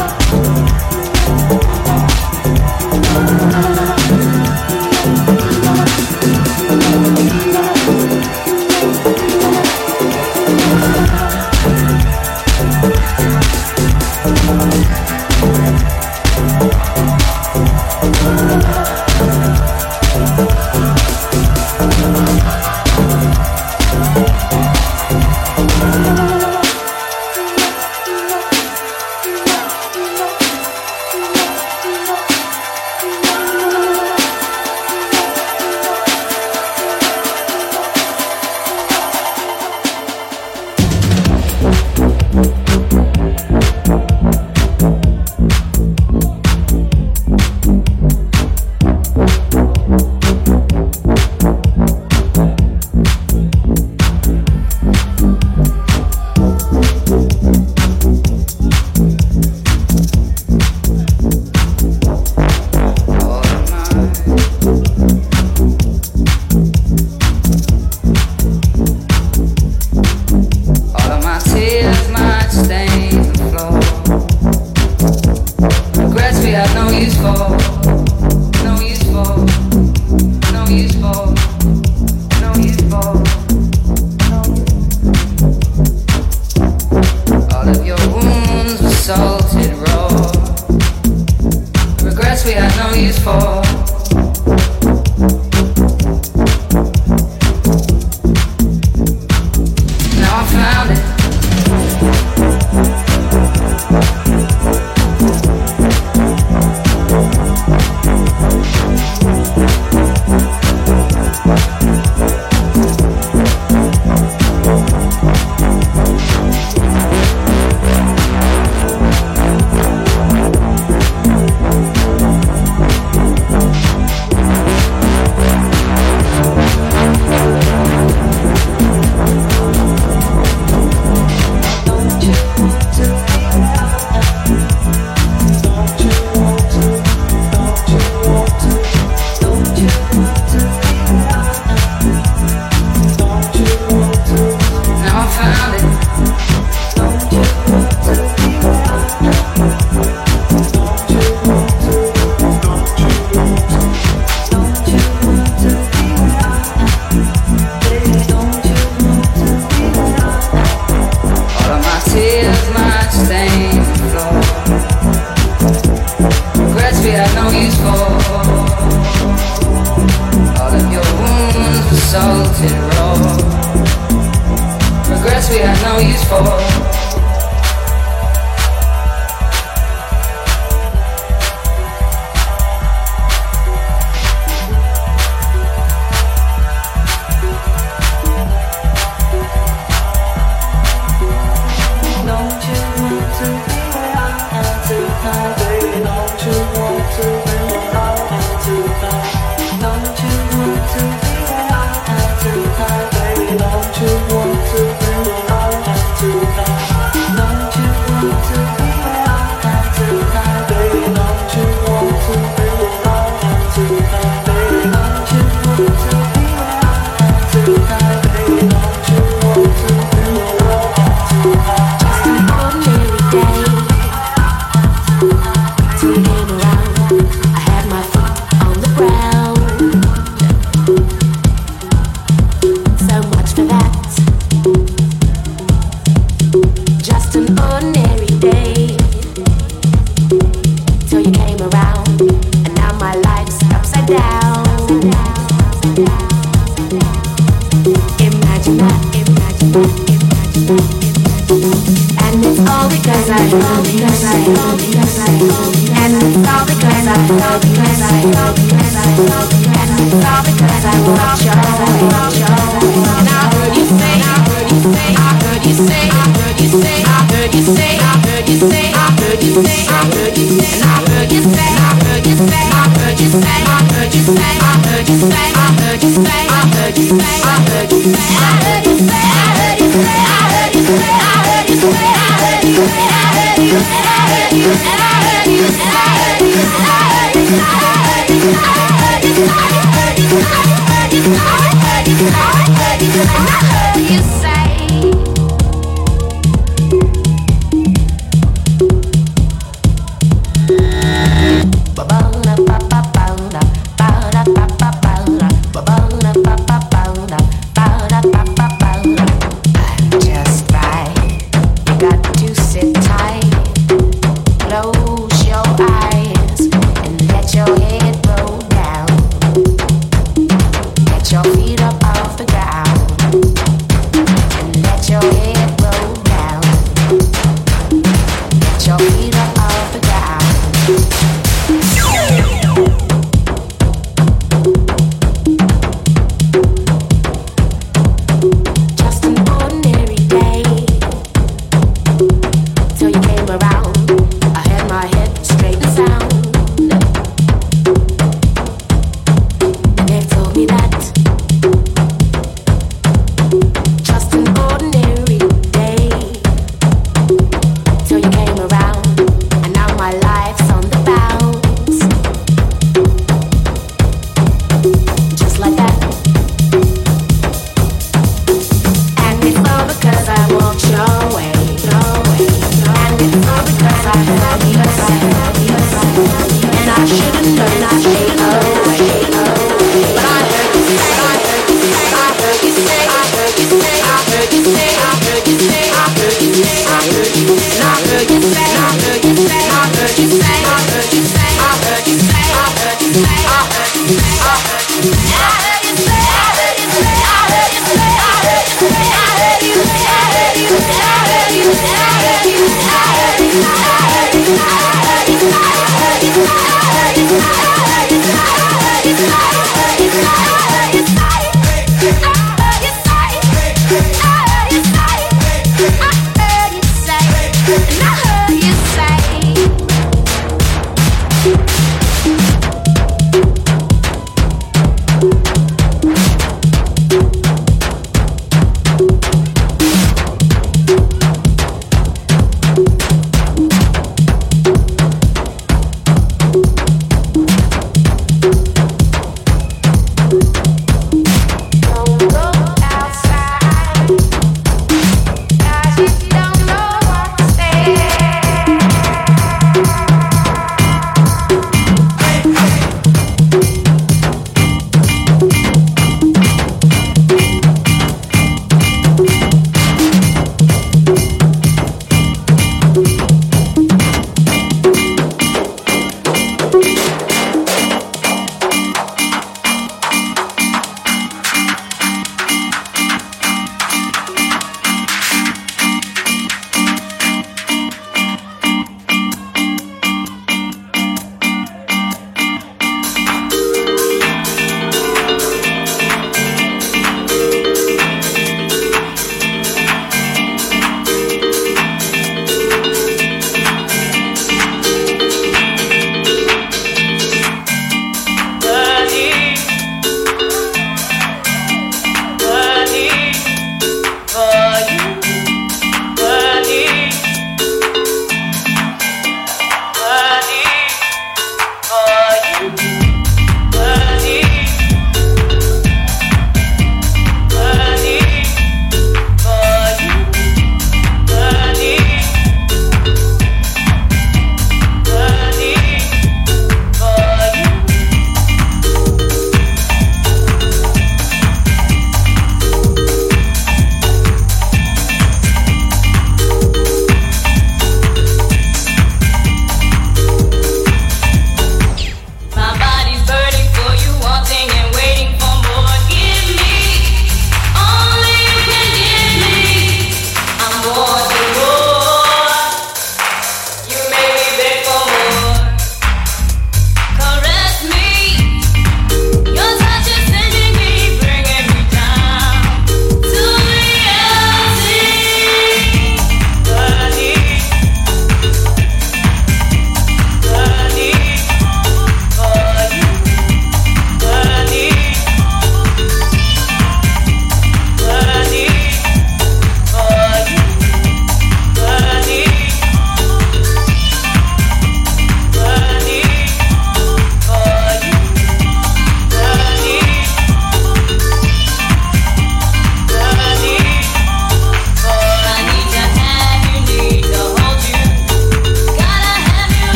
you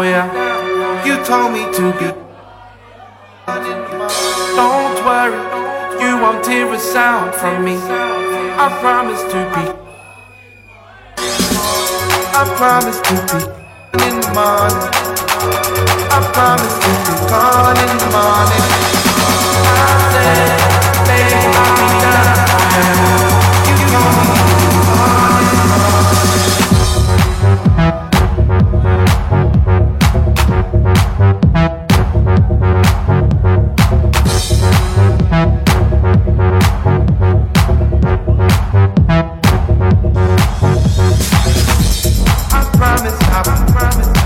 for ya. You told me to be. Don't worry, you won't hear a sound from me. I promise to be. I promise to be in the morning. I promise to be gone in the morning. I said, baby, I'll down. You told me promise